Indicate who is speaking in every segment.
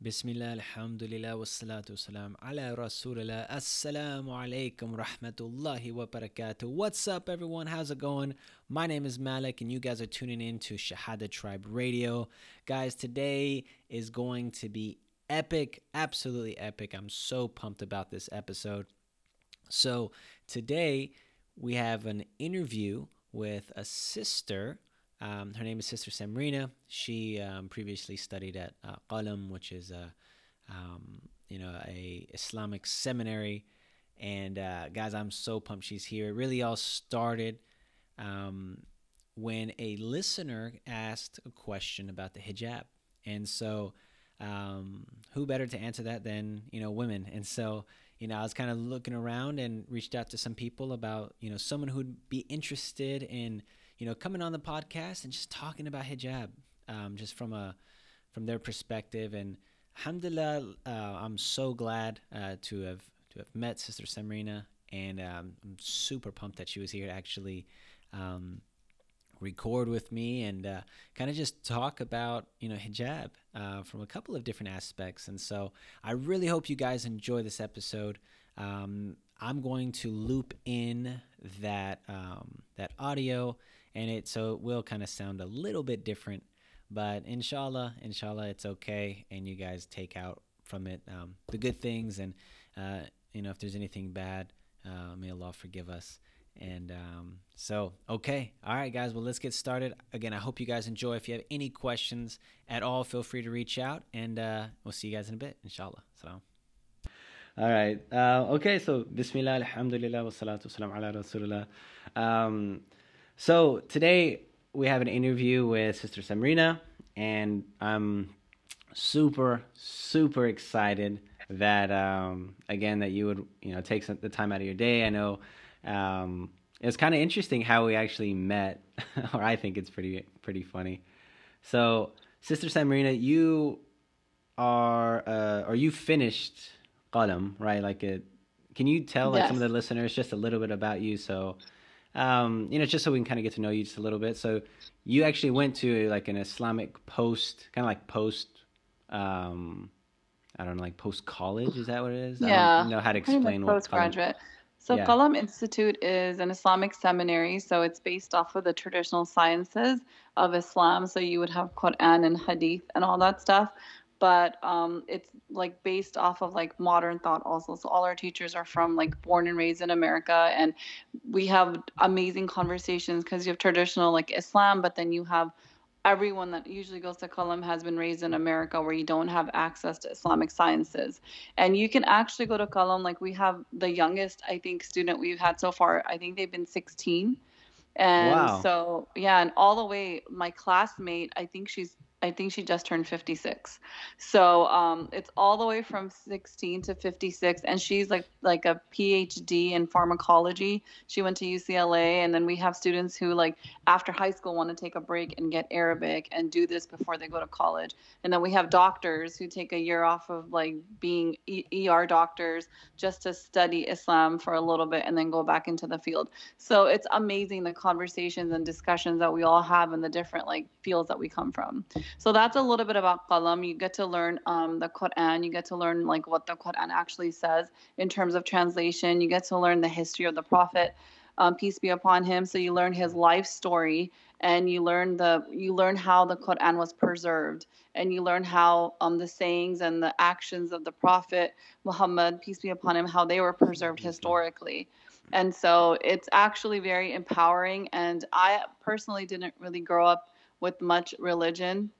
Speaker 1: Bismillah, alhamdulillah, wassalatu wassalam ala rasulillah. Assalamu alaikum rahmatullahi wa barakatuh. What's up, everyone? How's it going? My name is Malik, and you guys are tuning in to Shahada Tribe Radio. Guys, today is going to be epic, absolutely epic. I'm so pumped about this episode. So, today we have an interview with a sister um, her name is Sister Samrina. She um, previously studied at uh, Qalam, which is a um, you know a Islamic seminary. And uh, guys, I'm so pumped she's here. It really all started um, when a listener asked a question about the hijab, and so um, who better to answer that than you know women? And so you know I was kind of looking around and reached out to some people about you know someone who'd be interested in you know, coming on the podcast and just talking about hijab, um, just from a from their perspective. And alhamdulillah, uh, I'm so glad uh, to have to have met Sister Samrina, and um, I'm super pumped that she was here to actually um, record with me and uh, kind of just talk about you know hijab uh, from a couple of different aspects. And so I really hope you guys enjoy this episode. Um, I'm going to loop in that um, that audio and it so it will kind of sound a little bit different but inshallah inshallah it's okay and you guys take out from it um, the good things and uh, you know if there's anything bad uh, may allah forgive us and um, so okay all right guys well let's get started. Again i hope you guys enjoy. If you have any questions at all feel free to reach out and uh, we'll see you guys in a bit inshallah salam all right uh, okay so bismillah alhamdulillah wa salatu wasalam ala rasulullah. Um, so today we have an interview with Sister Samrina, and I'm super, super excited that um, again that you would you know take some, the time out of your day. I know um, it's kind of interesting how we actually met, or I think it's pretty pretty funny. So, Sister Samrina, you are uh, or you finished Qalam, right? Like it. Can you tell like yes. some of the listeners just a little bit about you so um, you know, just so we can kind of get to know you just a little bit. So you actually went to like an Islamic post, kind of like post, um, I don't know, like post college. Is that what it is?
Speaker 2: Yeah.
Speaker 1: I don't know how to explain what
Speaker 2: postgraduate. So yeah. Qalam Institute is an Islamic seminary, so it's based off of the traditional sciences of Islam. So you would have Quran and Hadith and all that stuff but um, it's like based off of like modern thought also so all our teachers are from like born and raised in america and we have amazing conversations because you have traditional like islam but then you have everyone that usually goes to Qalam has been raised in America where you don't have access to Islamic sciences. And you can actually go to Qalam, like we have the youngest, I think, student we've had so far. I think they've been 16. And wow. so, yeah, and all the way, my classmate, I think she's I think she just turned 56. So um, it's all the way from 16 to 56, and she's like like a PhD in pharmacology. She went to UCLA, and then we have students who like after high school want to take a break and get Arabic and do this before they go to college. And then we have doctors who take a year off of like being e- ER doctors just to study Islam for a little bit and then go back into the field. So it's amazing the conversations and discussions that we all have in the different like fields that we come from. So that's a little bit about Qalam. You get to learn um, the Quran. You get to learn like what the Quran actually says in terms of translation. You get to learn the history of the Prophet, um, peace be upon him. So you learn his life story, and you learn the you learn how the Quran was preserved, and you learn how um, the sayings and the actions of the Prophet Muhammad, peace be upon him, how they were preserved historically. And so it's actually very empowering. And I personally didn't really grow up with much religion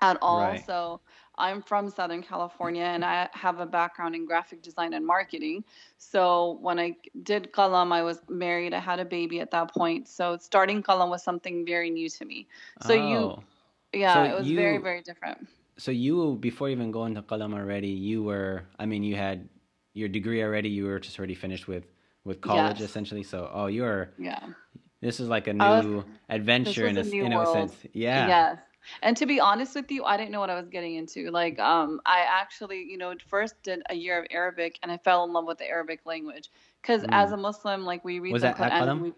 Speaker 2: at all. Right. So I'm from Southern California and I have a background in graphic design and marketing. So when I did Qalam, I was married, I had a baby at that point. So starting Qalam was something very new to me. So oh. you, yeah, so it was you, very, very different.
Speaker 1: So you, before even going to Qalam already, you were, I mean, you had your degree already, you were just already finished with, with college yes. essentially. So, oh, you're, yeah. This is like a new was, adventure in a, a in a sense. Yeah.
Speaker 2: Yes. And to be honest with you, I didn't know what I was getting into. Like, um, I actually, you know, first did a year of Arabic, and I fell in love with the Arabic language. Because mm. as a Muslim, like we read
Speaker 1: was
Speaker 2: the
Speaker 1: that Quran.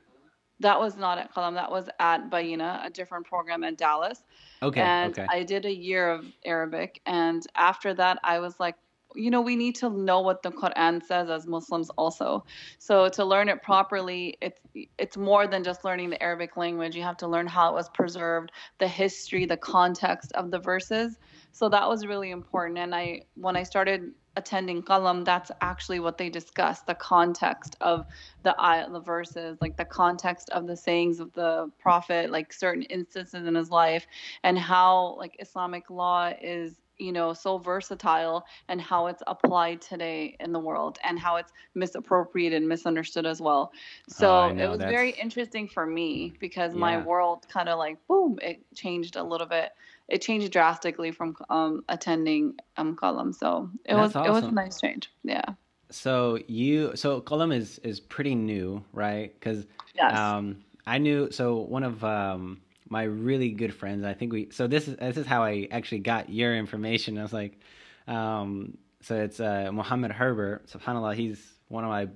Speaker 2: That was not at Qalam. That was at Bayyinah, a different program in Dallas.
Speaker 1: Okay.
Speaker 2: And
Speaker 1: okay.
Speaker 2: I did a year of Arabic. And after that, I was like, you know, we need to know what the Quran says as Muslims also. So to learn it properly, it's it's more than just learning the Arabic language. You have to learn how it was preserved, the history, the context of the verses. So that was really important. And I when I started attending Qalam, that's actually what they discuss the context of the the verses, like the context of the sayings of the Prophet, like certain instances in his life, and how like Islamic law is you know so versatile and how it's applied today in the world and how it's misappropriated and misunderstood as well. So
Speaker 1: Oh, know,
Speaker 2: it was
Speaker 1: that's-
Speaker 2: very interesting for me because my world kind of like boom it changed a little bit. It changed drastically from um, attending um Qalam so it
Speaker 1: That's
Speaker 2: was it was a nice change. Yeah.
Speaker 1: So you, so Qalam is is pretty new, right? Because
Speaker 2: yes.
Speaker 1: um, I knew. So one of um, my really good friends, I think we. So this is this is how I actually got your information. I was like, um, so it's uh, Muhammad Herbert. Subhanallah, he's one of my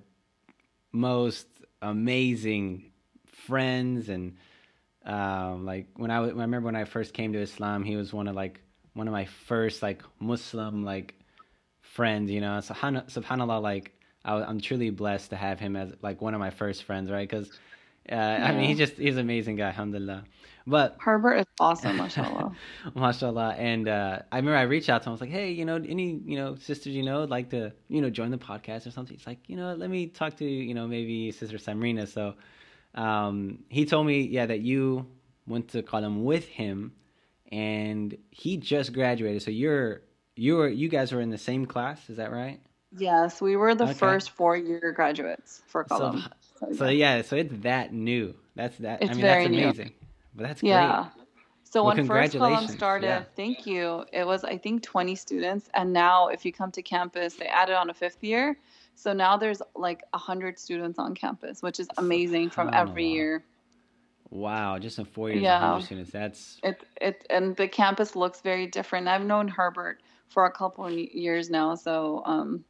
Speaker 1: most amazing friends, and um, like when I, was- I remember when I first came to Islam, he was one of like one of my first like Muslim like friends, you know. Subhan- Subhanallah, like I, I'm truly blessed to have him as like one of my first friends, right? Because uh, I mean, he's just he's an amazing guy, alhamdulillah. But
Speaker 2: herbert is awesome mashallah
Speaker 1: mashallah, and uh, I remember I reached out to him. I was like, hey, you know, any you know sisters you know would like to you know join the podcast or something. He's like, you know, let me talk to you know maybe Sister Samrina. So um, he told me, yeah, that you went to Qalam with him, and he just graduated. So you're you were you guys were in the same class, is that right?
Speaker 2: yes we were the
Speaker 1: Okay.
Speaker 2: first four year graduates for
Speaker 1: So,
Speaker 2: Qalam
Speaker 1: so yeah, so it's that new. That's that. I
Speaker 2: It's
Speaker 1: mean,
Speaker 2: very
Speaker 1: that's
Speaker 2: new.
Speaker 1: But that's great.
Speaker 2: Yeah. So
Speaker 1: Well,
Speaker 2: when first
Speaker 1: Qalam
Speaker 2: started,
Speaker 1: Yeah.
Speaker 2: thank you. It was I think 20 students, and now if you come to campus, they added on a fifth year. So now there's like 100 students on campus, which is amazing from every
Speaker 1: Subhanallah.
Speaker 2: year.
Speaker 1: Wow, just in four years,
Speaker 2: Yeah.
Speaker 1: 100 students. That's
Speaker 2: It it and the campus looks very different. I've known Herbert for a couple of years now, so um,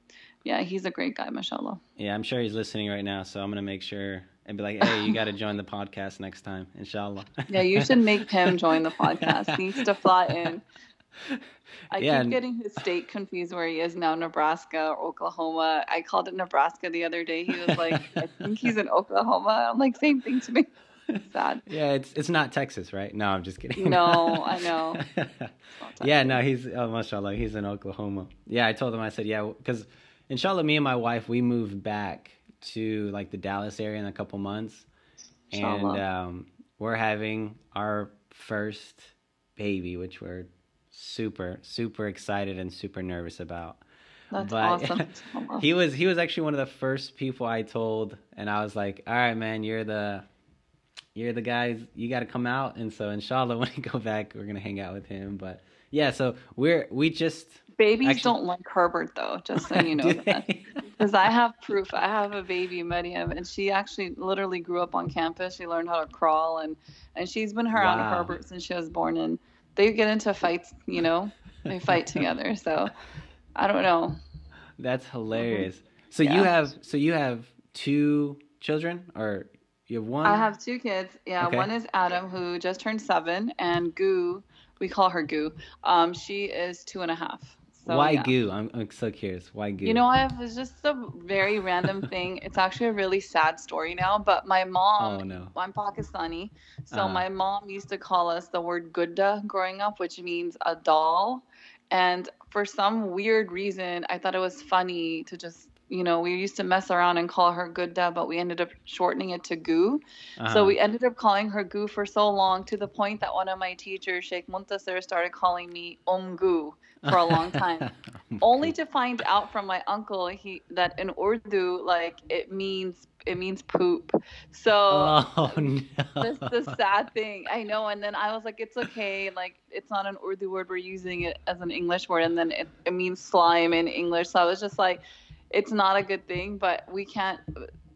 Speaker 2: yeah, he's a great guy, mashallah.
Speaker 1: yeah. I'm sure he's listening right now, so I'm gonna make sure and be like, hey, you got to join the podcast next time, inshallah.
Speaker 2: Yeah, you should make him join the podcast. He needs to fly in. I
Speaker 1: Yeah,
Speaker 2: keep
Speaker 1: and-
Speaker 2: getting his state confused where he is now, Nebraska or Oklahoma. I called it Nebraska the other day. He was like, I think he's in Oklahoma. I'm like, same thing to me. Sad.
Speaker 1: yeah, it's it's not Texas, right? No, I'm just kidding.
Speaker 2: No, I know.
Speaker 1: yeah, no, he's oh, mashallah, he's in Oklahoma. Yeah, I told him, I said, yeah, because inshallah, me and my wife, we moved back to like the Dallas area in a couple months, and um, we're having our first baby, which we're super super excited and super nervous about.
Speaker 2: That's
Speaker 1: But
Speaker 2: awesome.
Speaker 1: He was he was actually one of the first people I told, and I was like, all right, man, you're the you're the guys you got to come out and so inshallah when we go back we're gonna hang out with him but yeah so we're we just
Speaker 2: Babies
Speaker 1: Actually-
Speaker 2: don't like Herbert though, just so you know that. Because I have proof. I have a baby, Mariam, and she actually literally grew up on campus. She learned how to crawl, and and she's been around
Speaker 1: Wow.
Speaker 2: Herbert since she was born. And they get into fights, you know, they fight together. So I don't know.
Speaker 1: that's hilarious so you have so you have two children or you have one
Speaker 2: I have two kids. Yeah,
Speaker 1: Okay.
Speaker 2: one is Adam, who just turned seven, and Goo, we call her Goo. Um, she is two and a half. So,
Speaker 1: why
Speaker 2: yeah.
Speaker 1: goo I'm, I'm so curious why goo
Speaker 2: You know, I have it's just a very random thing. It's actually a really sad story now, but my mom,
Speaker 1: oh no
Speaker 2: I'm Pakistani, so
Speaker 1: Uh-huh.
Speaker 2: my mom used to call us the word gudda growing up, which means a doll. And for some weird reason, I thought it was funny to just, you know, we used to mess around and call her gudda, but we ended up shortening it to goo.
Speaker 1: Uh-huh.
Speaker 2: So we ended up calling her Goo for so long to the point that one of my teachers, Sheikh Muntasir, started calling me Um Goo for a long time. Only to find out from my uncle he that in Urdu, like it means it means poop. So
Speaker 1: oh no
Speaker 2: that's the sad thing. I know. And then I was like, it's okay. Like it's not an Urdu word. We're using it as an English word, and then it, it means slime in English. So I was just like, it's not a good thing, but we can't.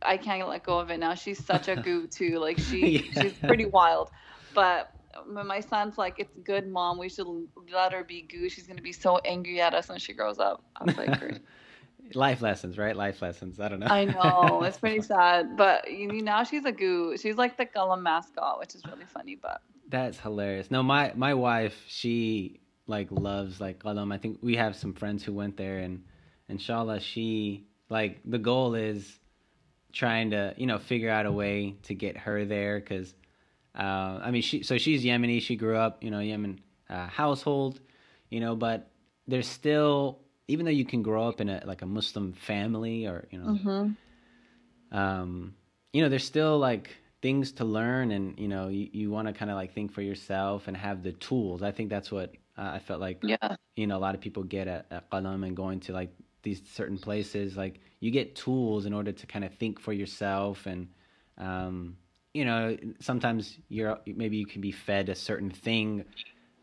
Speaker 2: I can't let go of it now. She's such a goo too. Like she,
Speaker 1: Yeah.
Speaker 2: she's pretty wild. But my son's like, it's good, mom. We should let her be goo. She's gonna be so angry at us when she grows up. I was like, great.
Speaker 1: life lessons, right? Life lessons. I don't know.
Speaker 2: I know it's pretty sad, but you know, now she's a goo. She's like the Qalam mascot, which is really funny. But
Speaker 1: that's hilarious. No, my my wife, she like loves like Qalam. I think we have some friends who went there, and inshallah, she like the goal is trying to you know figure out a way to get her there because uh, I mean she so she's Yemeni. She grew up you know Yemen uh, household, you know, but there's still even though you can grow up in a like a Muslim family or you know, mm-hmm. um, you know, there's still like things to learn, and you know, you, you want to kind of like think for yourself and have the tools. I think that's what uh, I felt like.
Speaker 2: Yeah.
Speaker 1: You know, a lot of people get at, at Qalam and going to like these certain places. Like you get tools in order to kind of think for yourself and. Um, you know, sometimes you're maybe you can be fed a certain thing,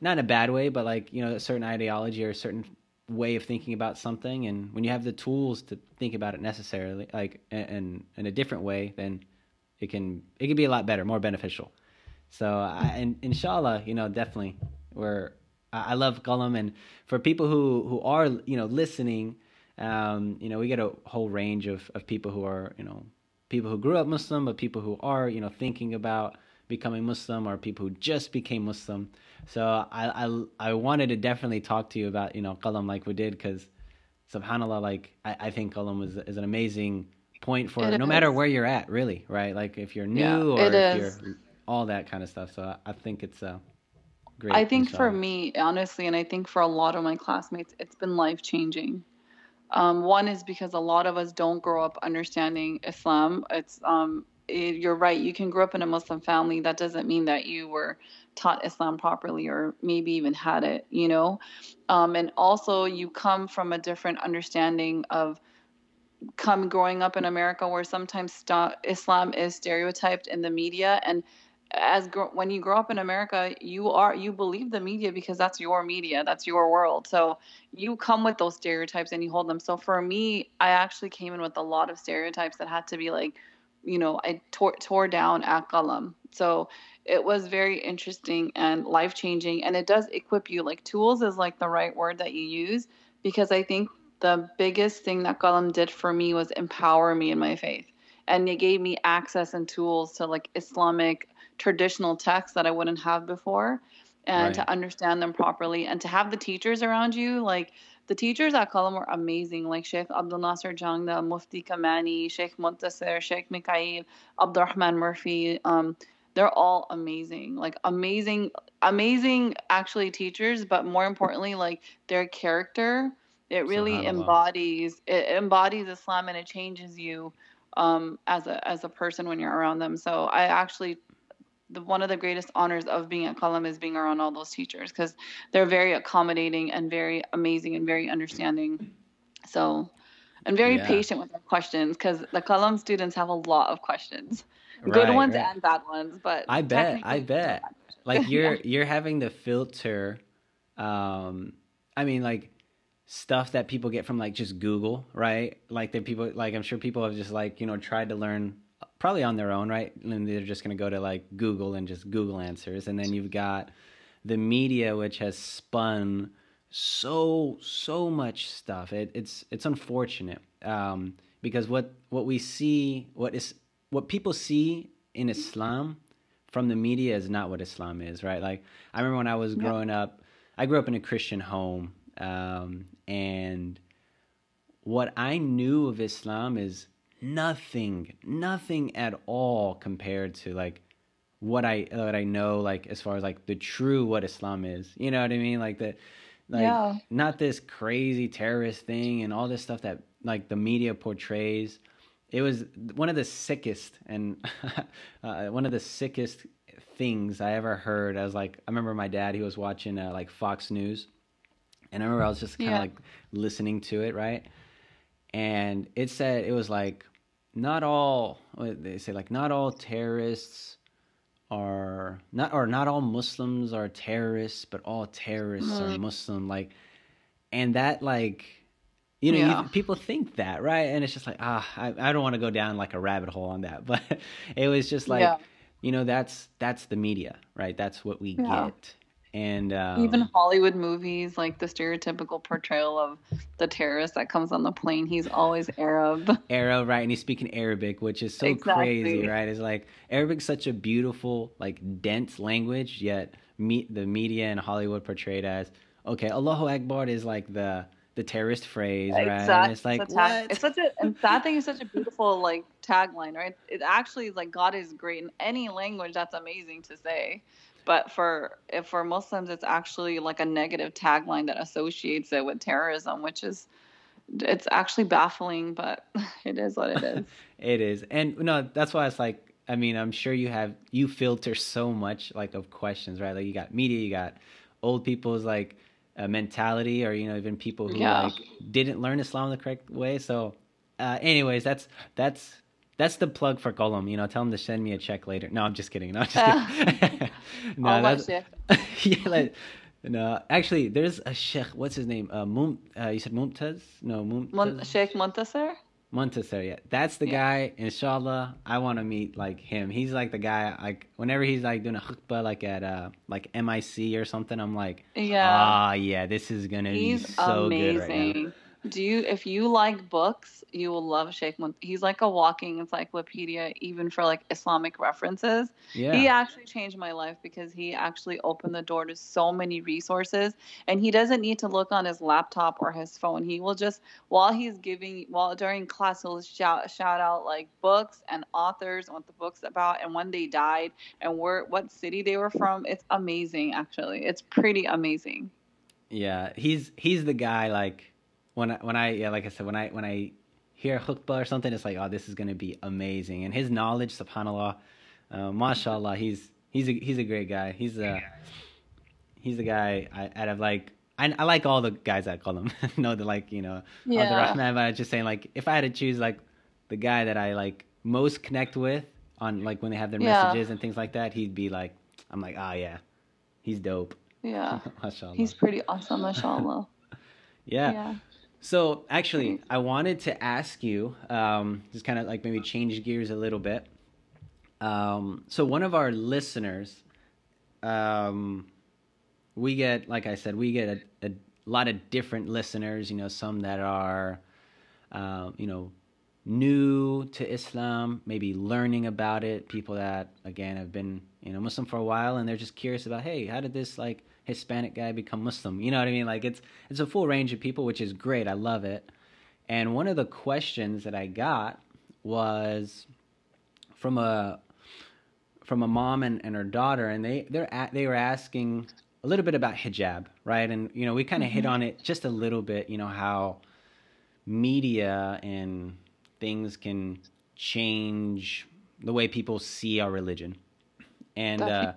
Speaker 1: not in a bad way, but like you know, a certain ideology or a certain way of thinking about something. And when you have the tools to think about it necessarily like in in a different way then it can it can be a lot better more beneficial. So I, and inshallah you know definitely we're I love Qalam. And for people who who are you know listening um, you know we get a whole range of of people who are you know people who grew up Muslim but people who are you know thinking about becoming Muslim or people who just became Muslim so I, I, I wanted to definitely talk to you about, you know, Qalam like we did because subhanAllah, like I, I think Qalam is, is an amazing point for it no is. matter where you're at, really, right? Like if you're new yeah, or if is. you're all that kind of stuff. So I, I think it's a great.
Speaker 2: I think for me, honestly, and I think for a lot of my classmates, it's been life changing. Um, one is because a lot of us don't grow up understanding Islam. It's um, it, you're right. You can grow up in a Muslim family. That doesn't mean that you were taught Islam properly or maybe even had it, you know? Um, and also, you come from a different understanding of come growing up in America where sometimes st- Islam is stereotyped in the media and as gr- when you grow up in America, you are you believe the media because that's your media, that's your world. So you come with those stereotypes and you hold them. So for me, I actually came in with a lot of stereotypes that had to be like, you know, I tore, tore down at. So it was very interesting and life changing and it does equip you like tools is like the right word that you use because i think the biggest thing that Qalam did for me was empower me in my faith and it gave me access and tools to like islamic traditional texts that i wouldn't have before. And right. to understand them properly and to have the teachers around you like the teachers at Qalam were amazing, like Sheikh Abdul Nasir Jangda, Mufti Kamani, Sheikh Muntasir, Sheikh Mikhail, Abdurrahman Murphy, um, they're all amazing. Like amazing amazing actually teachers but more importantly like their character. It really embodies it embodies islam and it changes you um, as a as a person when you're around them. So i actually the, one of the greatest honors of being at Qalam is being around all those teachers because they're very accommodating and very amazing and very understanding. So, and very yeah. patient with their questions because the Qalam students have a lot of questions good ones right. and bad ones but
Speaker 1: i bet i bet like you're yeah. you're having to filter um i mean like stuff that people get from like just google right like that people like i'm sure people have just like you know tried to learn probably on their own right and they're just going to go to like google and just google answers and then you've got the media which has spun so so much stuff it, it's it's unfortunate um because what what we see what is what people see in Islam from the media is not what Islam is, right? Like I remember when I was growing yeah. up, I grew up in a Christian home, um, and what I knew of Islam is nothing, nothing at all compared to like what I what I know, like as far as like the true what Islam is. You know what I mean? Like the like yeah. not this crazy terrorist thing and all this stuff that like the media portrays it was one of the sickest and uh, one of the sickest things I ever heard. I was like, I remember my dad, he was watching uh, like Fox News, and I remember I was just kind of yeah. like listening to it, right? And it said it was like not all they say like not all terrorists are not or not all Muslims are terrorists, but all terrorists are Muslim. Like, and that like you know, yeah. you, people think that, right? And it's just like, ah, I, I don't want to go down like a rabbit hole on that, but it was just like, yeah. you know, that's that's the media, right? That's what we yeah. get, and um,
Speaker 2: even Hollywood movies, like the stereotypical portrayal of the terrorist that comes on the plane, he's always Arab.
Speaker 1: Arab, right? And he's speaking Arabic, which is so exactly. crazy, right? It's like Arabic's such a beautiful, like dense language, yet me- the media in Hollywood portrayed as okay, Allahu Akbar is like the the terrorist phrase, right? Exactly. it's like
Speaker 2: it's what? It's such a and that thing is such a beautiful like tagline, right? It actually is like God is great in any language. That's amazing to say but for for Muslims, it's actually like a negative tagline that associates it with terrorism, which is it's actually baffling, but it is what it is.
Speaker 1: it is, and no, that's why it's like. I mean, I'm sure you have you filter so much like of questions, right? Like you got media, you got old people's like uh, mentality, or you know even people who yeah. like didn't learn Islam the correct way. So, uh, anyways, that's that's that's the plug for Qalam. You know, tell him to send me a check later. No, I'm just kidding. No, I'm just kidding. no, that's, yeah, like, no, actually, there's a sheikh. What's his name? Uh, Mum. Uh, you said Mumtaz? No, Mumtaz.
Speaker 2: Mon- sheikh Muntasir.
Speaker 1: Muntasir, yeah, that's the yeah. guy. Inshallah, I want to meet like him. He's like the guy. Like whenever he's like doing a khutbah, like at uh like MIC or something, I'm like, yeah, ah, yeah, this is gonna he's be so amazing. good right now.
Speaker 2: Do you, if you like books, you will love Sheikh Munt. He's like a walking encyclopedia, even for like Islamic references. Yeah. He actually changed my life because he actually opened the door to so many resources. And he doesn't need to look on his laptop or his phone. He will just, while he's giving, while during class, he'll shout, shout out like books and authors and what the book's about and when they died and where, what city they were from. It's amazing, actually. It's pretty amazing.
Speaker 1: Yeah. He's, he's the guy like, when I, when I yeah, like I said, when I when I hear khutbah or something, it's like, oh, this is going to be amazing. And his knowledge, subhanallah, uh, mashallah, he's he's a he's a great guy. He's a he's the guy I, out of like I, I like all the guys I call him. no, the like you know, yeah. Rahman. But I was just saying like if I had to choose like the guy that I like most connect with on like when they have their yeah. messages and things like that, he'd be like, I'm like, ah, oh, yeah, he's dope.
Speaker 2: Yeah, mashallah. He's pretty awesome, mashallah.
Speaker 1: yeah. yeah. So actually, I wanted to ask you, um, just kind of like maybe change gears a little bit. Um, so one of our listeners, um, we get, like I said, we get a, a, lot of different listeners. You know, some that are, uh, you know, new to Islam, maybe learning about it. People that again have been, you know, Muslim for a while, and they're just curious about, hey, how did this like Hispanic guy become Muslim. You know what I mean? Like it's it's a full range of people, which is great. I love it. And one of the questions that I got was from a from a mom and, and her daughter, and they they're at, they were asking a little bit about hijab, right? And you know, we kind of mm-hmm. hit on it just a little bit. You know how media and things can change the way people see our religion, and uh,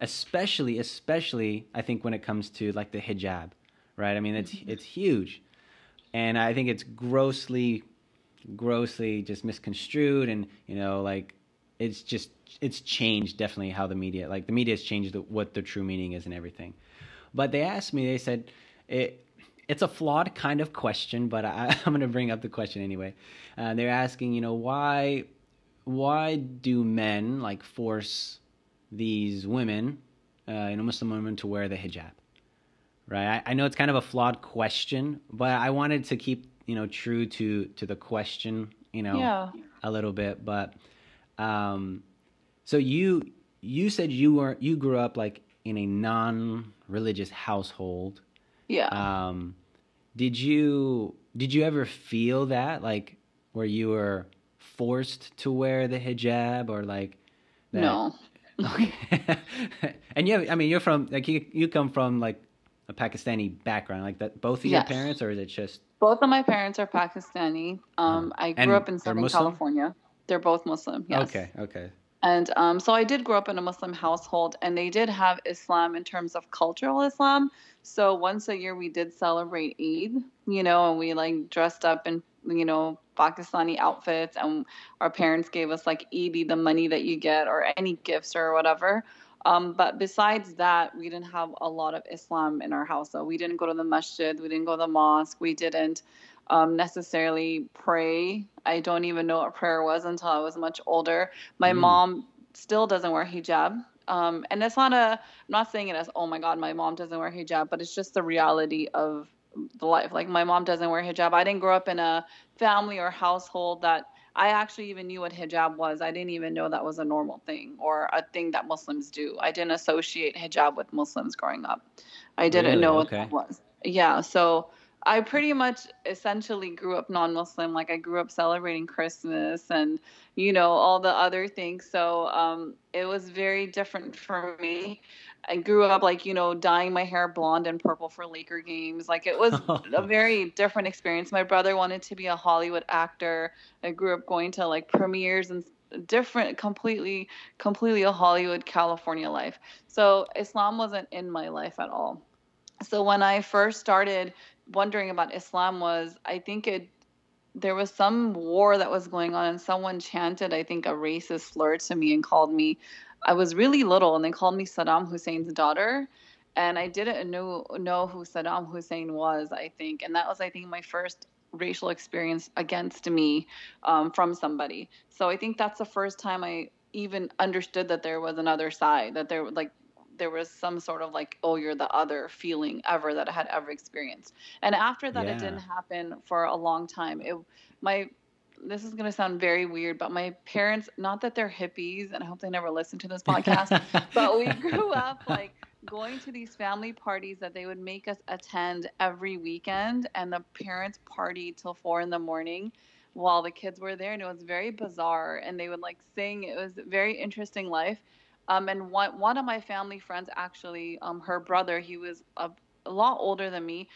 Speaker 1: especially especially I think when it comes to like the hijab, right? I mean, it's mm-hmm. it's huge, and I think it's grossly grossly just misconstrued, and you know, like it's just it's changed definitely how the media like the media has changed the, what the true meaning is and everything. But they asked me, they said it. It's a flawed kind of question, but I, I'm going to bring up the question anyway. Uh, they're asking, you know, why why do men like force these women, uh, you know, Muslim women, to wear the hijab. Right. I, I know it's kind of a flawed question, but I wanted to keep you know true to to the question, you know, yeah. a little bit. But um, so you you said you were you grew up like in a non-religious household.
Speaker 2: Yeah.
Speaker 1: Um, did you did you ever feel that like where you were forced to wear the hijab or like
Speaker 2: that, no
Speaker 1: Okay. and you have, I mean, you're from like you you come from like a Pakistani background, like that. Both of yes. your parents, or is it just?
Speaker 2: Both of my parents are Pakistani. Um, I grew and up in Southern California. They're both Muslim. Yes.
Speaker 1: Okay. Okay.
Speaker 2: And um, so I did grow up in a Muslim household, and they did have Islam in terms of cultural Islam. So once a year we did celebrate Eid, you know, and we like dressed up in you know Pakistani outfits, and our parents gave us like Eid, the money that you get, or any gifts or whatever. Um, but besides that, we didn't have a lot of Islam in our house. So we didn't go to the masjid, we didn't go to the mosque, we didn't um, necessarily pray. I don't even know what prayer was until I was much older. My mm. mom still doesn't wear hijab. Um, and it's not a, I'm not saying it as, oh my God, my mom doesn't wear hijab, but it's just the reality of the life. Like my mom doesn't wear hijab. I didn't grow up in a family or household that I actually even knew what hijab was. I didn't even know that was a normal thing or a thing that Muslims do. I didn't associate hijab with Muslims growing up. I didn't really? know what okay. that was. Yeah. So I pretty much essentially grew up non Muslim. Like I grew up celebrating Christmas and, you know, all the other things. So um, it was very different for me. I grew up like, you know, dyeing my hair blonde and purple for Laker games. Like it was a very different experience. My brother wanted to be a Hollywood actor. I grew up going to like premieres and different completely completely a Hollywood California life. So Islam wasn't in my life at all. So when I first started wondering about Islam was I think it there was some war that was going on and someone chanted I think a racist slur to me and called me I was really little and they called me Saddam Hussein's daughter and I didn't know know who Saddam Hussein was I think and that was I think my first racial experience against me um, from somebody so I think that's the first time I even understood that there was another side that there like there was some sort of like, oh, you're the other feeling ever that I had ever experienced. And after that, yeah. it didn't happen for a long time. It, my, this is going to sound very weird, but my parents, not that they're hippies, and I hope they never listen to this podcast, but we grew up like going to these family parties that they would make us attend every weekend, and the parents party till four in the morning while the kids were there and it was very bizarre and they would like sing it was very interesting life um, and one one of my family friends actually, um, her brother, he was a, a lot older than me,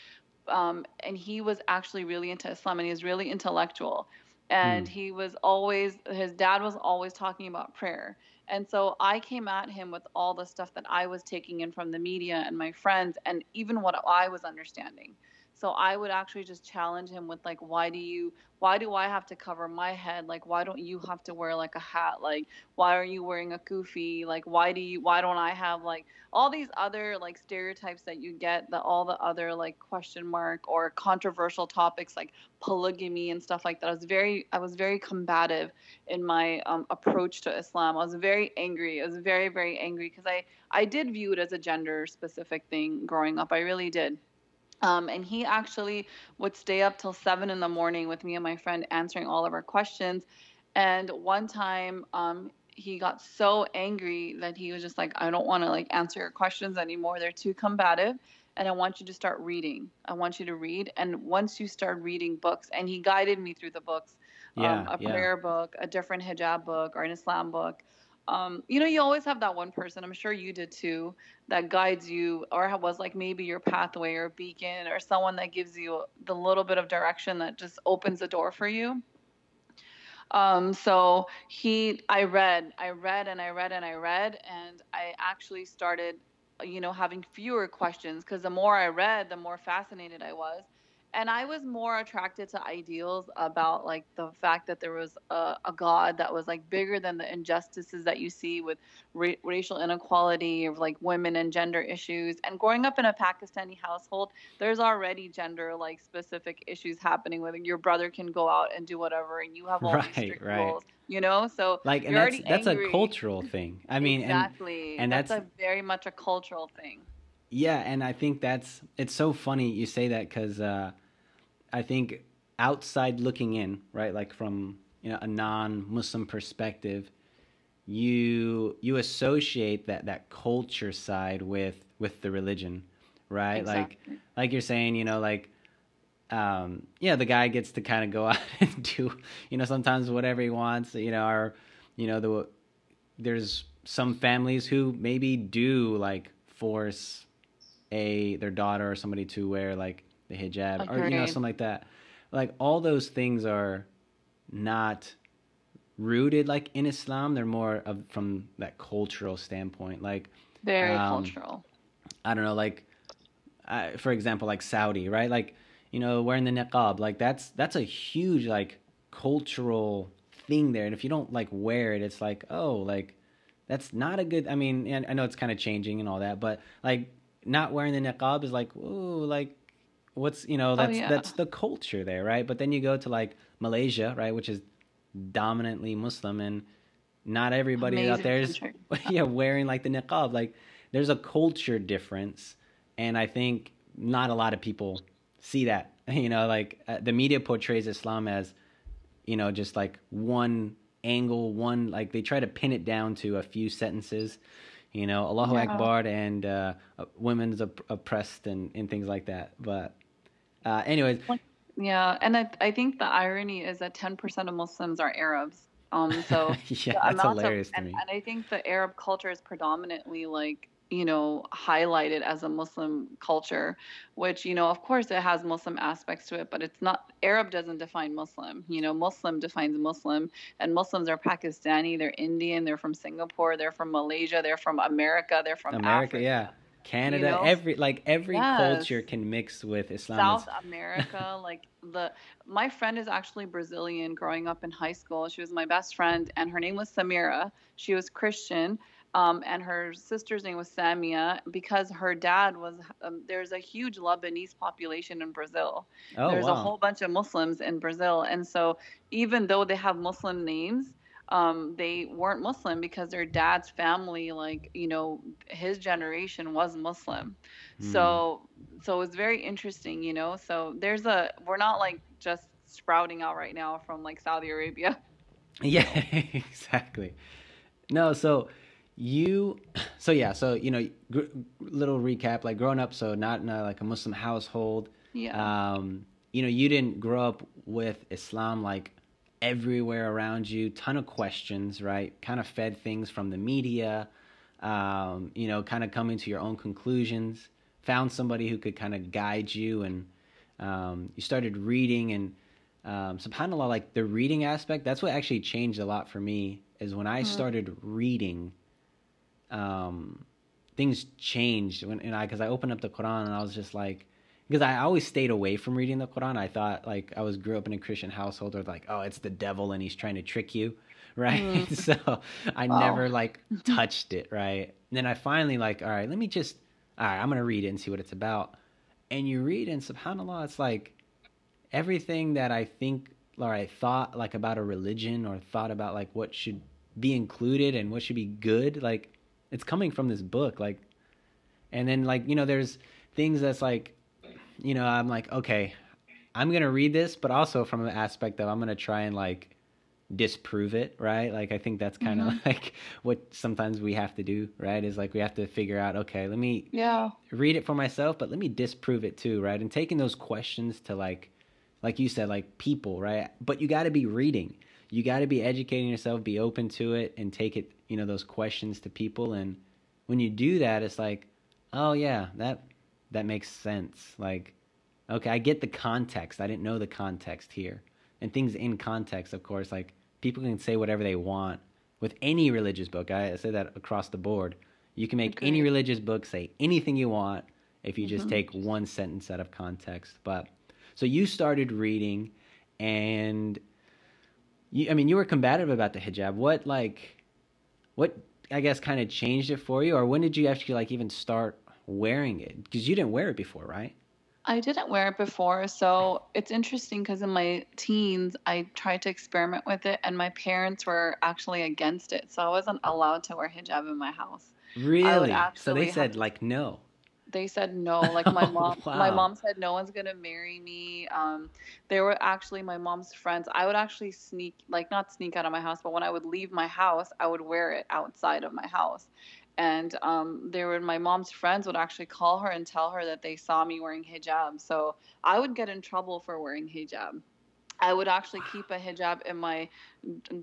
Speaker 2: um, and he was actually really into Islam and he was really intellectual. And mm. he was always his dad was always talking about prayer. And so I came at him with all the stuff that I was taking in from the media and my friends, and even what I was understanding. So I would actually just challenge him with like, why do you, why do I have to cover my head? Like, why don't you have to wear like a hat? Like, why are you wearing a kufi? Like, why do you, why don't I have like all these other like stereotypes that you get, that all the other like question mark or controversial topics like polygamy and stuff like that. I was very, I was very combative in my um, approach to Islam. I was very angry. I was very, very angry because I, I did view it as a gender specific thing growing up. I really did. Um, and he actually would stay up till seven in the morning with me and my friend answering all of our questions. And one time, um, he got so angry that he was just like, I don't want to like answer your questions anymore. They're too combative. And I want you to start reading. I want you to read. And once you start reading books, and he guided me through the books, yeah, um, a yeah. prayer book, a different hijab book, or an Islam book um, you know, you always have that one person, I'm sure you did too, that guides you or was like maybe your pathway or beacon or someone that gives you the little bit of direction that just opens the door for you. Um, so he, I read, I read and I read and I read, and I actually started, you know, having fewer questions because the more I read, the more fascinated I was and I was more attracted to ideals about like the fact that there was a, a God that was like bigger than the injustices that you see with ra- racial inequality of like women and gender issues. And growing up in a Pakistani household, there's already gender like specific issues happening. Whether your brother can go out and do whatever, and you have all right, these strict right. rules. You know, so
Speaker 1: like, and that's that's angry. a cultural thing. I mean,
Speaker 2: exactly, and, and that's, that's a very much a cultural thing.
Speaker 1: Yeah, and I think that's it's so funny you say that because uh, I think outside looking in, right, like from you know a non-Muslim perspective, you you associate that that culture side with with the religion, right? Exactly. Like like you're saying, you know, like um, yeah, the guy gets to kind of go out and do, you know, sometimes whatever he wants, you know, or, you know, the, there's some families who maybe do like force a, their daughter or somebody to wear like the hijab, or you know something like that. Like all those things are not rooted like in Islam. They're more of from that cultural standpoint, like
Speaker 2: very um, cultural.
Speaker 1: I don't know, like uh, for example, like Saudi, right? Like you know, wearing the niqab, like that's that's a huge like cultural thing there. And if you don't like wear it, it's like oh, like that's not a good. I mean, and I know it's kind of changing and all that, but like not wearing the niqab is like ooh, like what's you know oh, that's oh, yeah. that's the culture there right but then you go to like malaysia right which is dominantly muslim and not everybody Amazing out there is yeah wearing like the niqab. Like there's a culture difference, and I think not a lot of people see that. You know, like uh, the media portrays Islam as, you know, just like one angle, one like they try to pin it down to a few sentences. You know, Allahu yeah. Akbar and uh, uh, women's op- oppressed and, and things like that. But, uh, anyways.
Speaker 2: Yeah, and I, I think the irony is that 10% of Muslims are Arabs. Um, so
Speaker 1: yeah, that's hilarious of, to
Speaker 2: and,
Speaker 1: me.
Speaker 2: And I think the Arab culture is predominantly like you know highlighted as a muslim culture which you know of course it has muslim aspects to it but it's not arab doesn't define muslim you know muslim defines muslim and muslims are pakistani they're indian they're from singapore they're from malaysia they're from america they're from
Speaker 1: america
Speaker 2: Africa.
Speaker 1: yeah Canada, you know? every like every yes. culture can mix with Islam.
Speaker 2: South America, like the my friend is actually Brazilian. Growing up in high school, she was my best friend, and her name was Samira. She was Christian, um, and her sister's name was Samia because her dad was. Um, there's a huge Lebanese population in Brazil. Oh, there's wow. a whole bunch of Muslims in Brazil, and so even though they have Muslim names, um, they weren't Muslim because their dad's family, like you know, his generation was Muslim. Mm. So, so it's very interesting, you know. So there's a we're not like just sprouting out right now from like Saudi Arabia.
Speaker 1: Yeah, exactly. No, so you so yeah so you know gr- little recap like growing up so not in a, like a muslim household
Speaker 2: yeah
Speaker 1: um you know you didn't grow up with islam like everywhere around you ton of questions right kind of fed things from the media um you know kind of coming to your own conclusions found somebody who could kind of guide you and um you started reading and um subhanallah like the reading aspect that's what actually changed a lot for me is when i mm-hmm. started reading um, things changed when and I because I opened up the Quran and I was just like because I always stayed away from reading the Quran. I thought like I was grew up in a Christian household where like oh it's the devil and he's trying to trick you, right? Mm. so I wow. never like touched it, right? And then I finally like all right, let me just all right, I'm gonna read it and see what it's about. And you read and Subhanallah, it's like everything that I think or I thought like about a religion or thought about like what should be included and what should be good, like it's coming from this book like and then like you know there's things that's like you know i'm like okay i'm gonna read this but also from an aspect of i'm gonna try and like disprove it right? Like i think that's kind of mm-hmm. like what sometimes we have to do right? Is like we have to figure out okay let me
Speaker 2: yeah.
Speaker 1: read it for myself but let me disprove it too right? And taking those questions to like like you said like people right? But you got to be reading. You got to be educating yourself be open to it and take it you know those questions to people. And when you do that it's like oh yeah that that makes sense. Like okay i get the context. I didn't know the context here. And things in context of course like people can say whatever they want. With any religious book i say that across the board you can make any religious book say anything you want if you just mm-hmm. take one sentence out of context. But so you started reading and you, i mean you were combative about the hijab. What like what I guess kind of changed it for you, or when did you actually like even start wearing it? Because you didn't wear it before, right?
Speaker 2: I didn't wear it before, so it's interesting because in my teens I tried to experiment with it, and my parents were actually against it, so I wasn't allowed to wear hijab in my house.
Speaker 1: Really? So they said like no
Speaker 2: they said no like my mom wow. my mom said no one's gonna marry me um there were actually my mom's friends i would actually sneak like not sneak out of my house but when i would leave my house i would wear it outside of my house and um there were my mom's friends would actually call her and tell her that they saw me wearing hijab so i would get in trouble for wearing hijab I would actually keep a hijab in my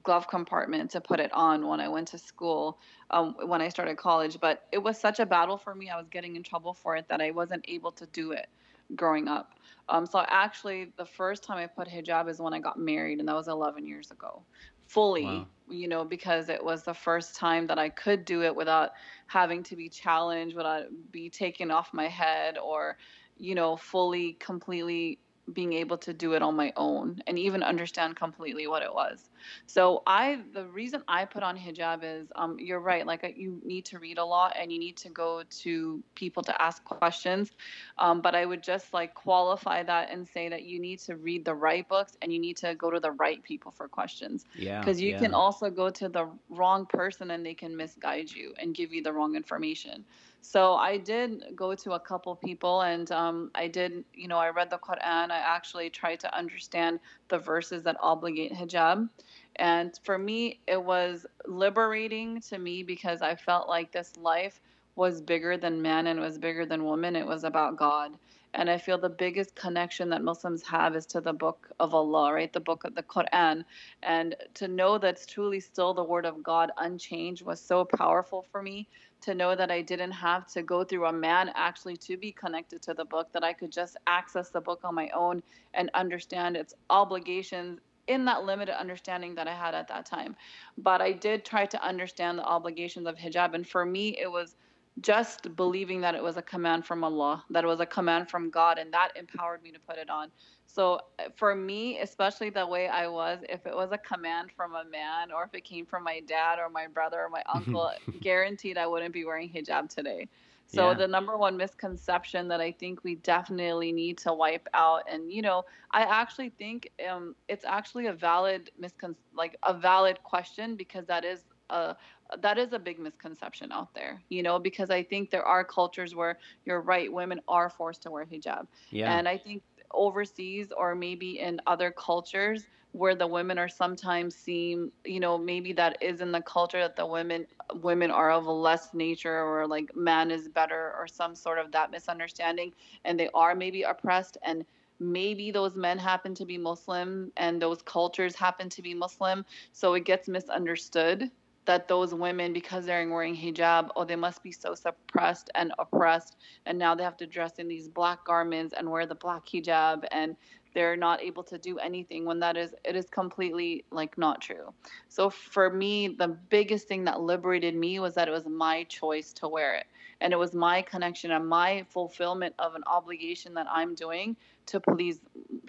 Speaker 2: glove compartment to put it on when I went to school, um, when I started college. But it was such a battle for me. I was getting in trouble for it that I wasn't able to do it growing up. Um, so actually, the first time I put hijab is when I got married, and that was 11 years ago, fully. Wow. You know, because it was the first time that I could do it without having to be challenged, without be taken off my head, or you know, fully, completely being able to do it on my own and even understand completely what it was. So I the reason I put on hijab is um you're right like uh, you need to read a lot and you need to go to people to ask questions. Um, but I would just like qualify that and say that you need to read the right books and you need to go to the right people for questions.
Speaker 1: Yeah.
Speaker 2: Because you
Speaker 1: yeah.
Speaker 2: can also go to the wrong person and they can misguide you and give you the wrong information. So I did go to a couple people and um, I did, you know, I read the Quran. I actually tried to understand the verses that obligate hijab. And for me, it was liberating to me because I felt like this life was bigger than man and was bigger than woman. It was about God. And I feel the biggest connection that Muslims have is to the book of Allah, right? The book of the Quran. And to know that's truly still the word of God unchanged was so powerful for me to know that I didn't have to go through a man actually to be connected to the book, that I could just access the book on my own and understand its obligations in that limited understanding that I had at that time. But I did try to understand the obligations of hijab. And for me, it was just believing that it was a command from Allah, that it was a command from God, and that empowered me to put it on. So uh, for me, especially the way I was, if it was a command from a man or if it came from my dad or my brother or my uncle, guaranteed I wouldn't be wearing hijab today. So yeah. the number one misconception that I think we definitely need to wipe out, and you know, I actually think um, it's actually a valid miscon like a valid question because that is a that is a big misconception out there, you know, because I think there are cultures where you're right, women are forced to wear hijab. Yeah. And I think overseas or maybe in other cultures where the women are sometimes seem you know maybe that is in the culture that the women women are of a less nature or like man is better or some sort of that misunderstanding and they are maybe oppressed and maybe those men happen to be muslim and those cultures happen to be muslim. So it gets misunderstood that those women, because they're wearing hijab, oh, they must be so suppressed and oppressed, and now they have to dress in these black garments and wear the black hijab, and they're not able to do anything when that is it is completely like not true. So for me, the biggest thing that liberated me was that it was my choice to wear it, and it was my connection and my fulfillment of an obligation that I'm doing to please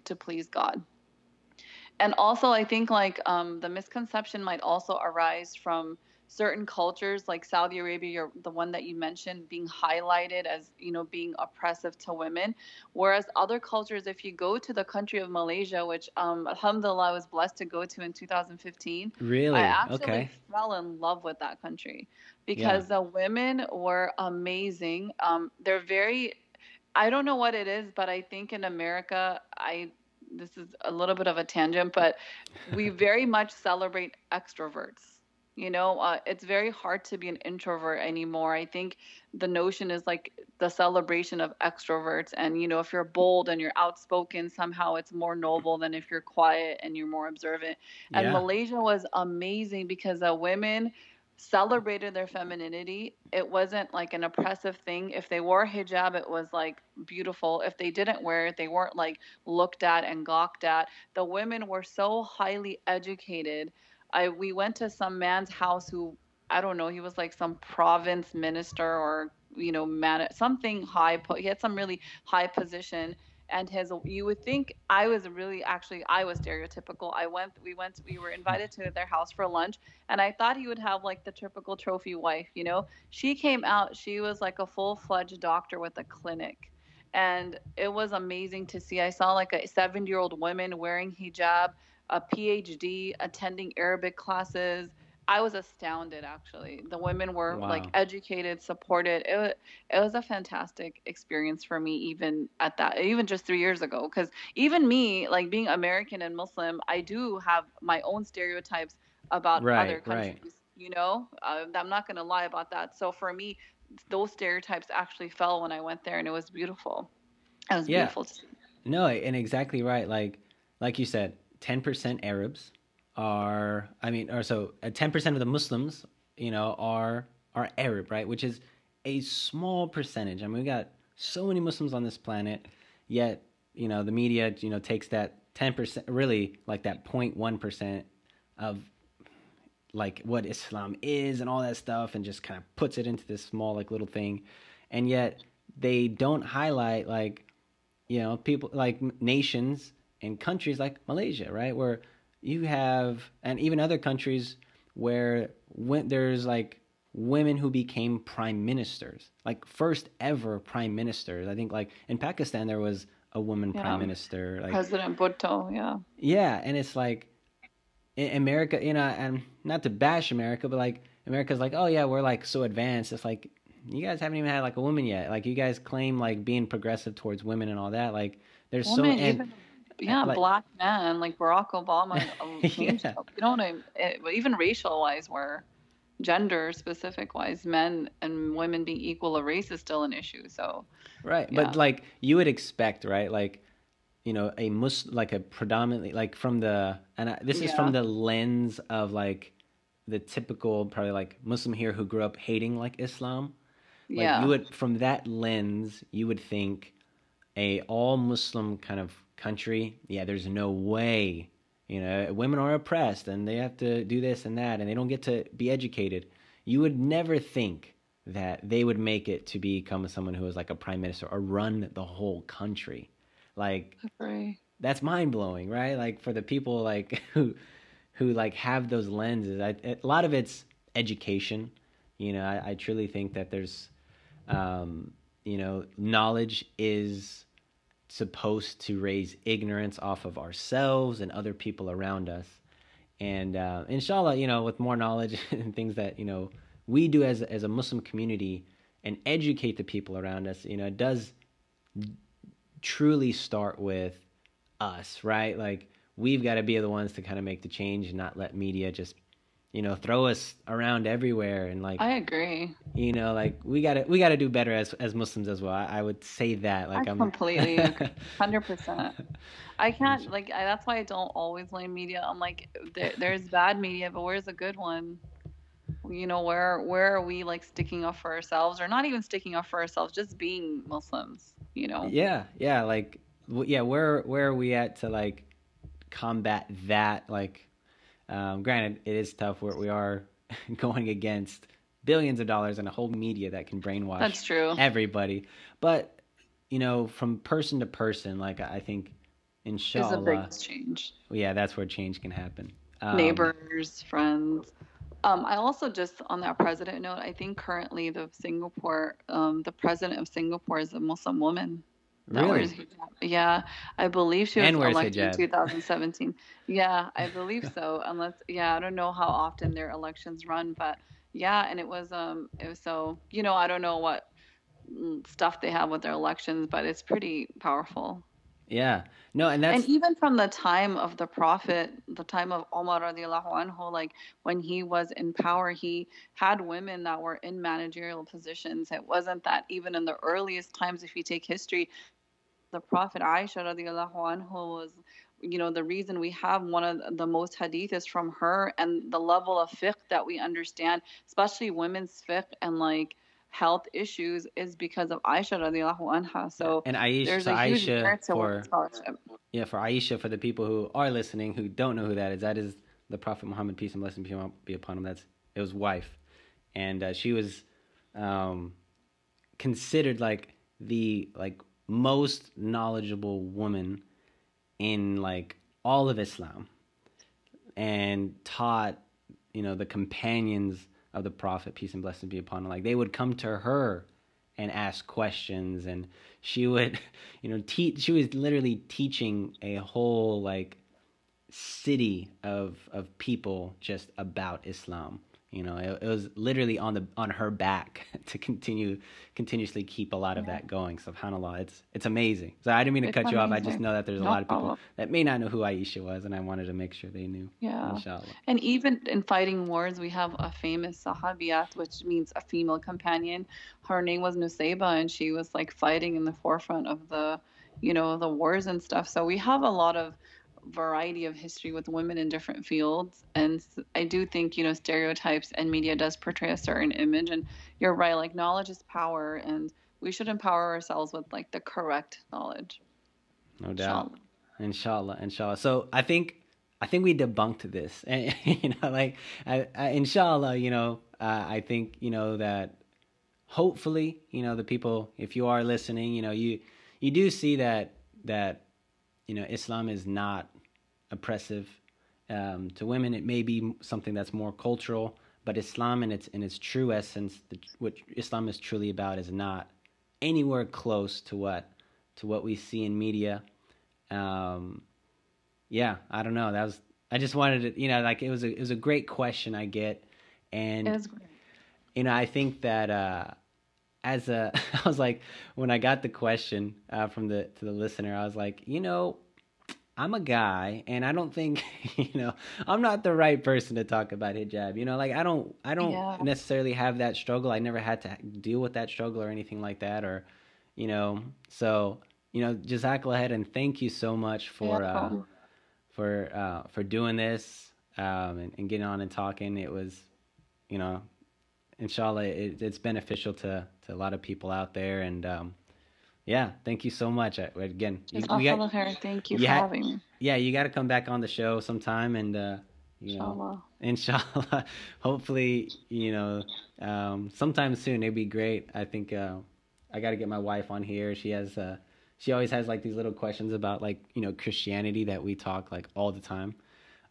Speaker 2: to please God and also i think like um, the misconception might also arise from certain cultures like saudi arabia the one that you mentioned being highlighted as you know being oppressive to women whereas other cultures if you go to the country of malaysia which um, alhamdulillah i was blessed to go to in 2015
Speaker 1: really
Speaker 2: i actually
Speaker 1: okay.
Speaker 2: fell in love with that country because yeah. the women were amazing um, they're very I don't know what it is, but I think in America, I this is a little bit of a tangent, but we very much celebrate extroverts. You know, uh, it's very hard to be an introvert anymore. I think the notion is like the celebration of extroverts. And, you know, if you're bold and you're outspoken, somehow it's more noble than if you're quiet and you're more observant. And yeah. Malaysia was amazing because the women, celebrated their femininity. It wasn't like an oppressive thing. If they wore hijab, it was like beautiful. If they didn't wear it, they weren't like looked at and gawked at. The women were so highly educated. I we went to some man's house who I don't know, he was like some province minister or you know, man something high. He had some really high position. And his you would think i was really actually i was stereotypical. I went we went we were invited to their house for lunch and i thought he would have like the typical trophy wife you know? She came out she was like a full-fledged doctor with a clinic. And it was amazing to see. I saw like a 70 year old woman wearing hijab a phd attending arabic classes I was astounded actually. The women were wow. like educated, supported. It it was a fantastic experience for me even at that even just 3 years ago cuz even me like being American and Muslim, I do have my own stereotypes about right, other countries, right. you know? Uh, I'm not going to lie about that. So for me, those stereotypes actually fell when I went there and it was beautiful. It was beautiful. yeah. beautiful.
Speaker 1: No, and exactly right. Like like you said, 10% Arabs, are I mean, or so uh, ten percent of the Muslims, you know, are are Arab, right? Which is a small percentage. I mean, we got so many Muslims on this planet, yet you know the media, you know, takes that ten percent, really like that 0.1 percent of like what Islam is and all that stuff, and just kind of puts it into this small like little thing, and yet they don't highlight like you know people like nations and countries like Malaysia, right, where you have and even other countries where when there's like women who became prime ministers, like first ever prime ministers. I think like in Pakistan there was a woman yeah. prime minister, like
Speaker 2: President Bhutto, yeah.
Speaker 1: Yeah, and it's like in America, you know, and not to bash America, but like America's like, oh yeah, we're like so advanced. It's like you guys haven't even had like a woman yet. Like you guys claim like being progressive towards women and all that. Like there's so and,
Speaker 2: even, yeah, like, black men like Barack Obama. Yeah. You know what I? Eh, it, even racial wise, where gender specific wise, men and women being equal of race is still an issue. So
Speaker 1: right, yeah. but like you would expect, right? Like you know, a mus like a predominantly like from the and I, this is from the lens of like the typical probably like Muslim here who grew up hating like Islam. Like yeah. you would from that lens, you would think a all Muslim kind of country, yeah, there's no way you know, women are oppressed and they have to do this and that and they don't get to be educated. You would never think that they would make it to become someone who is like a prime minister or run the whole country. Like that's mind blowing, right? Like for the people like who who like have those lenses. I, a lot of it's education. You know, I, I truly think that there's, um, you know, knowledge is supposed to raise ignorance off of ourselves and other people around us. And uh, inshallah, you know, with more knowledge and things that you know we do as as a Muslim community and educate the people around us, you know, it does truly start with us, right? Like we've got to be the ones to kind of make the change and not let media just you know throw us around everywhere and like
Speaker 2: i agree.
Speaker 1: you know like we gotta we gotta do better as as muslims as well. I, I would say that like
Speaker 2: I
Speaker 1: am
Speaker 2: completely 100% i can't like I, that's why i don't always blame media. I'm like there, there's bad media but where's a good one? You know where where are we like sticking up for ourselves or not even sticking up for ourselves just being muslims you know?
Speaker 1: Yeah yeah like yeah where where are we at to like combat that like um, granted, it is tough where we are going against billions of dollars and a whole media that can brainwash
Speaker 2: That's true.
Speaker 1: everybody. But you know, from person to person, like I think, inshallah, is the
Speaker 2: biggest change.
Speaker 1: Yeah, that's where change can happen.
Speaker 2: Um, Neighbors, friends. Um, I also just on that president note, I think currently the Singapore, um, the president of Singapore is a Muslim woman.
Speaker 1: Really?
Speaker 2: Yeah, I believe she was elected in 2017. yeah, I believe so. Unless, yeah, I don't know how often their elections run, but yeah, and it was um, it was so you know I don't know what mm, stuff they have with their elections, but it's pretty powerful.
Speaker 1: Yeah. No, and that's
Speaker 2: and even from the time of the Prophet, the time of Omar radiallahu anhu, like when he was in power, he had women that were in managerial positions. It wasn't that even in the earliest times, if you take history, the Prophet Aisha radiallahu anhu was you know the reason we have one of the most hadith is from her and the level of fiqh that we understand especially women's fiqh and like health issues is because of Aisha radiallahu anha. So
Speaker 1: and Aisha, there's a huge Aisha for yeah for Aisha for the people who are listening who don't know who that is that is the Prophet Muhammad peace and blessings be upon him. That's it was wife. And uh, she was um, considered like the like most knowledgeable woman in like all of Islam and taught, you know, the companions of the Prophet, peace and blessings be upon him. Like they would come to her and ask questions and she would, you know, teach she was literally teaching a whole like city of of people just about Islam. You know, it, it, was literally on the on her back to continue continuously keep a lot of yeah. that going. Subhanallah, it's it's amazing. So I didn't mean to it's cut amazing. you off. I just know that there's a no lot of people that may not know who Aisha was, and I wanted to make sure they knew.
Speaker 2: Yeah, inshallah. And even in fighting wars, we have a famous sahabiyat, which means a female companion. Her name was Nusayba, and she was like fighting in the forefront of the, you know, the wars and stuff. So we have a lot of variety of history with women in different fields. And i do think you know stereotypes and media does portray a certain image. And you're right like knowledge is power and we should empower ourselves with like the correct knowledge.
Speaker 1: No doubt. Inshallah. Inshallah, inshallah. so i think i think we debunked this. And you know like I, I, inshallah you know uh, i think you know that hopefully you know the people if you are listening you know you you do see that that you know Islam is not oppressive um, to women. It may be something that's more cultural, but Islam in its in its true essence, the, what Islam is truly about, is not anywhere close to what to what we see in media. Um, yeah, I don't know. That was I just wanted to, you know, like it was a it was a great question I get, and you know I think that uh, as a I was like when I got the question uh, from the to the listener, I was like, you know, I'm a guy, and I don't think you know I'm not the right person to talk about hijab. You know, like I don't I don't yeah. necessarily have that struggle. I never had to deal with that struggle or anything like that, or you know, so you know, just Jazakallah ahead and thank you so much for. Yeah. Uh, for uh, for doing this um, and, and, getting on and talking. It was, you know, inshallah, it, it's beneficial to to a lot of people out there. And um, yeah, thank you so much. I, again,
Speaker 2: you, we got, her. Thank you for ha- having me.
Speaker 1: Yeah, you got to come back on the show sometime and. Uh, you know, inshallah. inshallah. Hopefully, you know, um, sometime soon. It'd be great. I think uh, I got to get my wife on here. She has uh, she always has like these little questions about like you know Christianity that we talk like all the time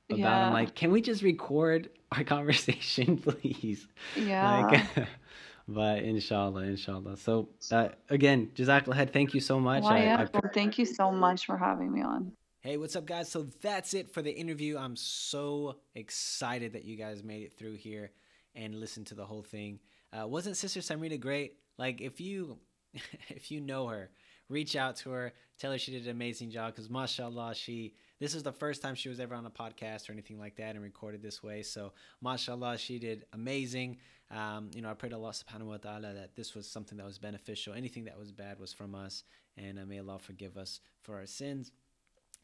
Speaker 1: about. Yeah. I'm like, can we just record our conversation, please?
Speaker 2: Yeah.
Speaker 1: Like, but inshallah, inshallah. So uh, again, Jazakallah, thank you so much.
Speaker 2: I, I, thank you so much for having me on.
Speaker 1: Hey, what's up, guys? So that's it for the interview. I'm so excited that you guys made it through here and listened to the whole thing. Uh, wasn't Sister Samrita great? Like, if you if you know her, reach out to her, tell her she did an amazing job because mashallah, she this is the first time she was ever on a podcast or anything like that and recorded this way. So mashallah, she did amazing. Um, you know, I prayed Allah subhanahu wa ta'ala that this was something that was beneficial. Anything that was bad was from us. And uh, may Allah forgive us for our sins.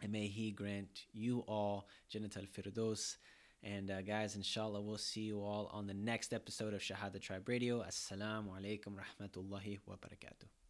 Speaker 1: And may He grant you all Jannat al Firdaus. And uh, guys, inshallah, we'll see you all on the next episode of Shahada Tribe Radio. Assalamu alaikum rahmatullahi wa barakatuh.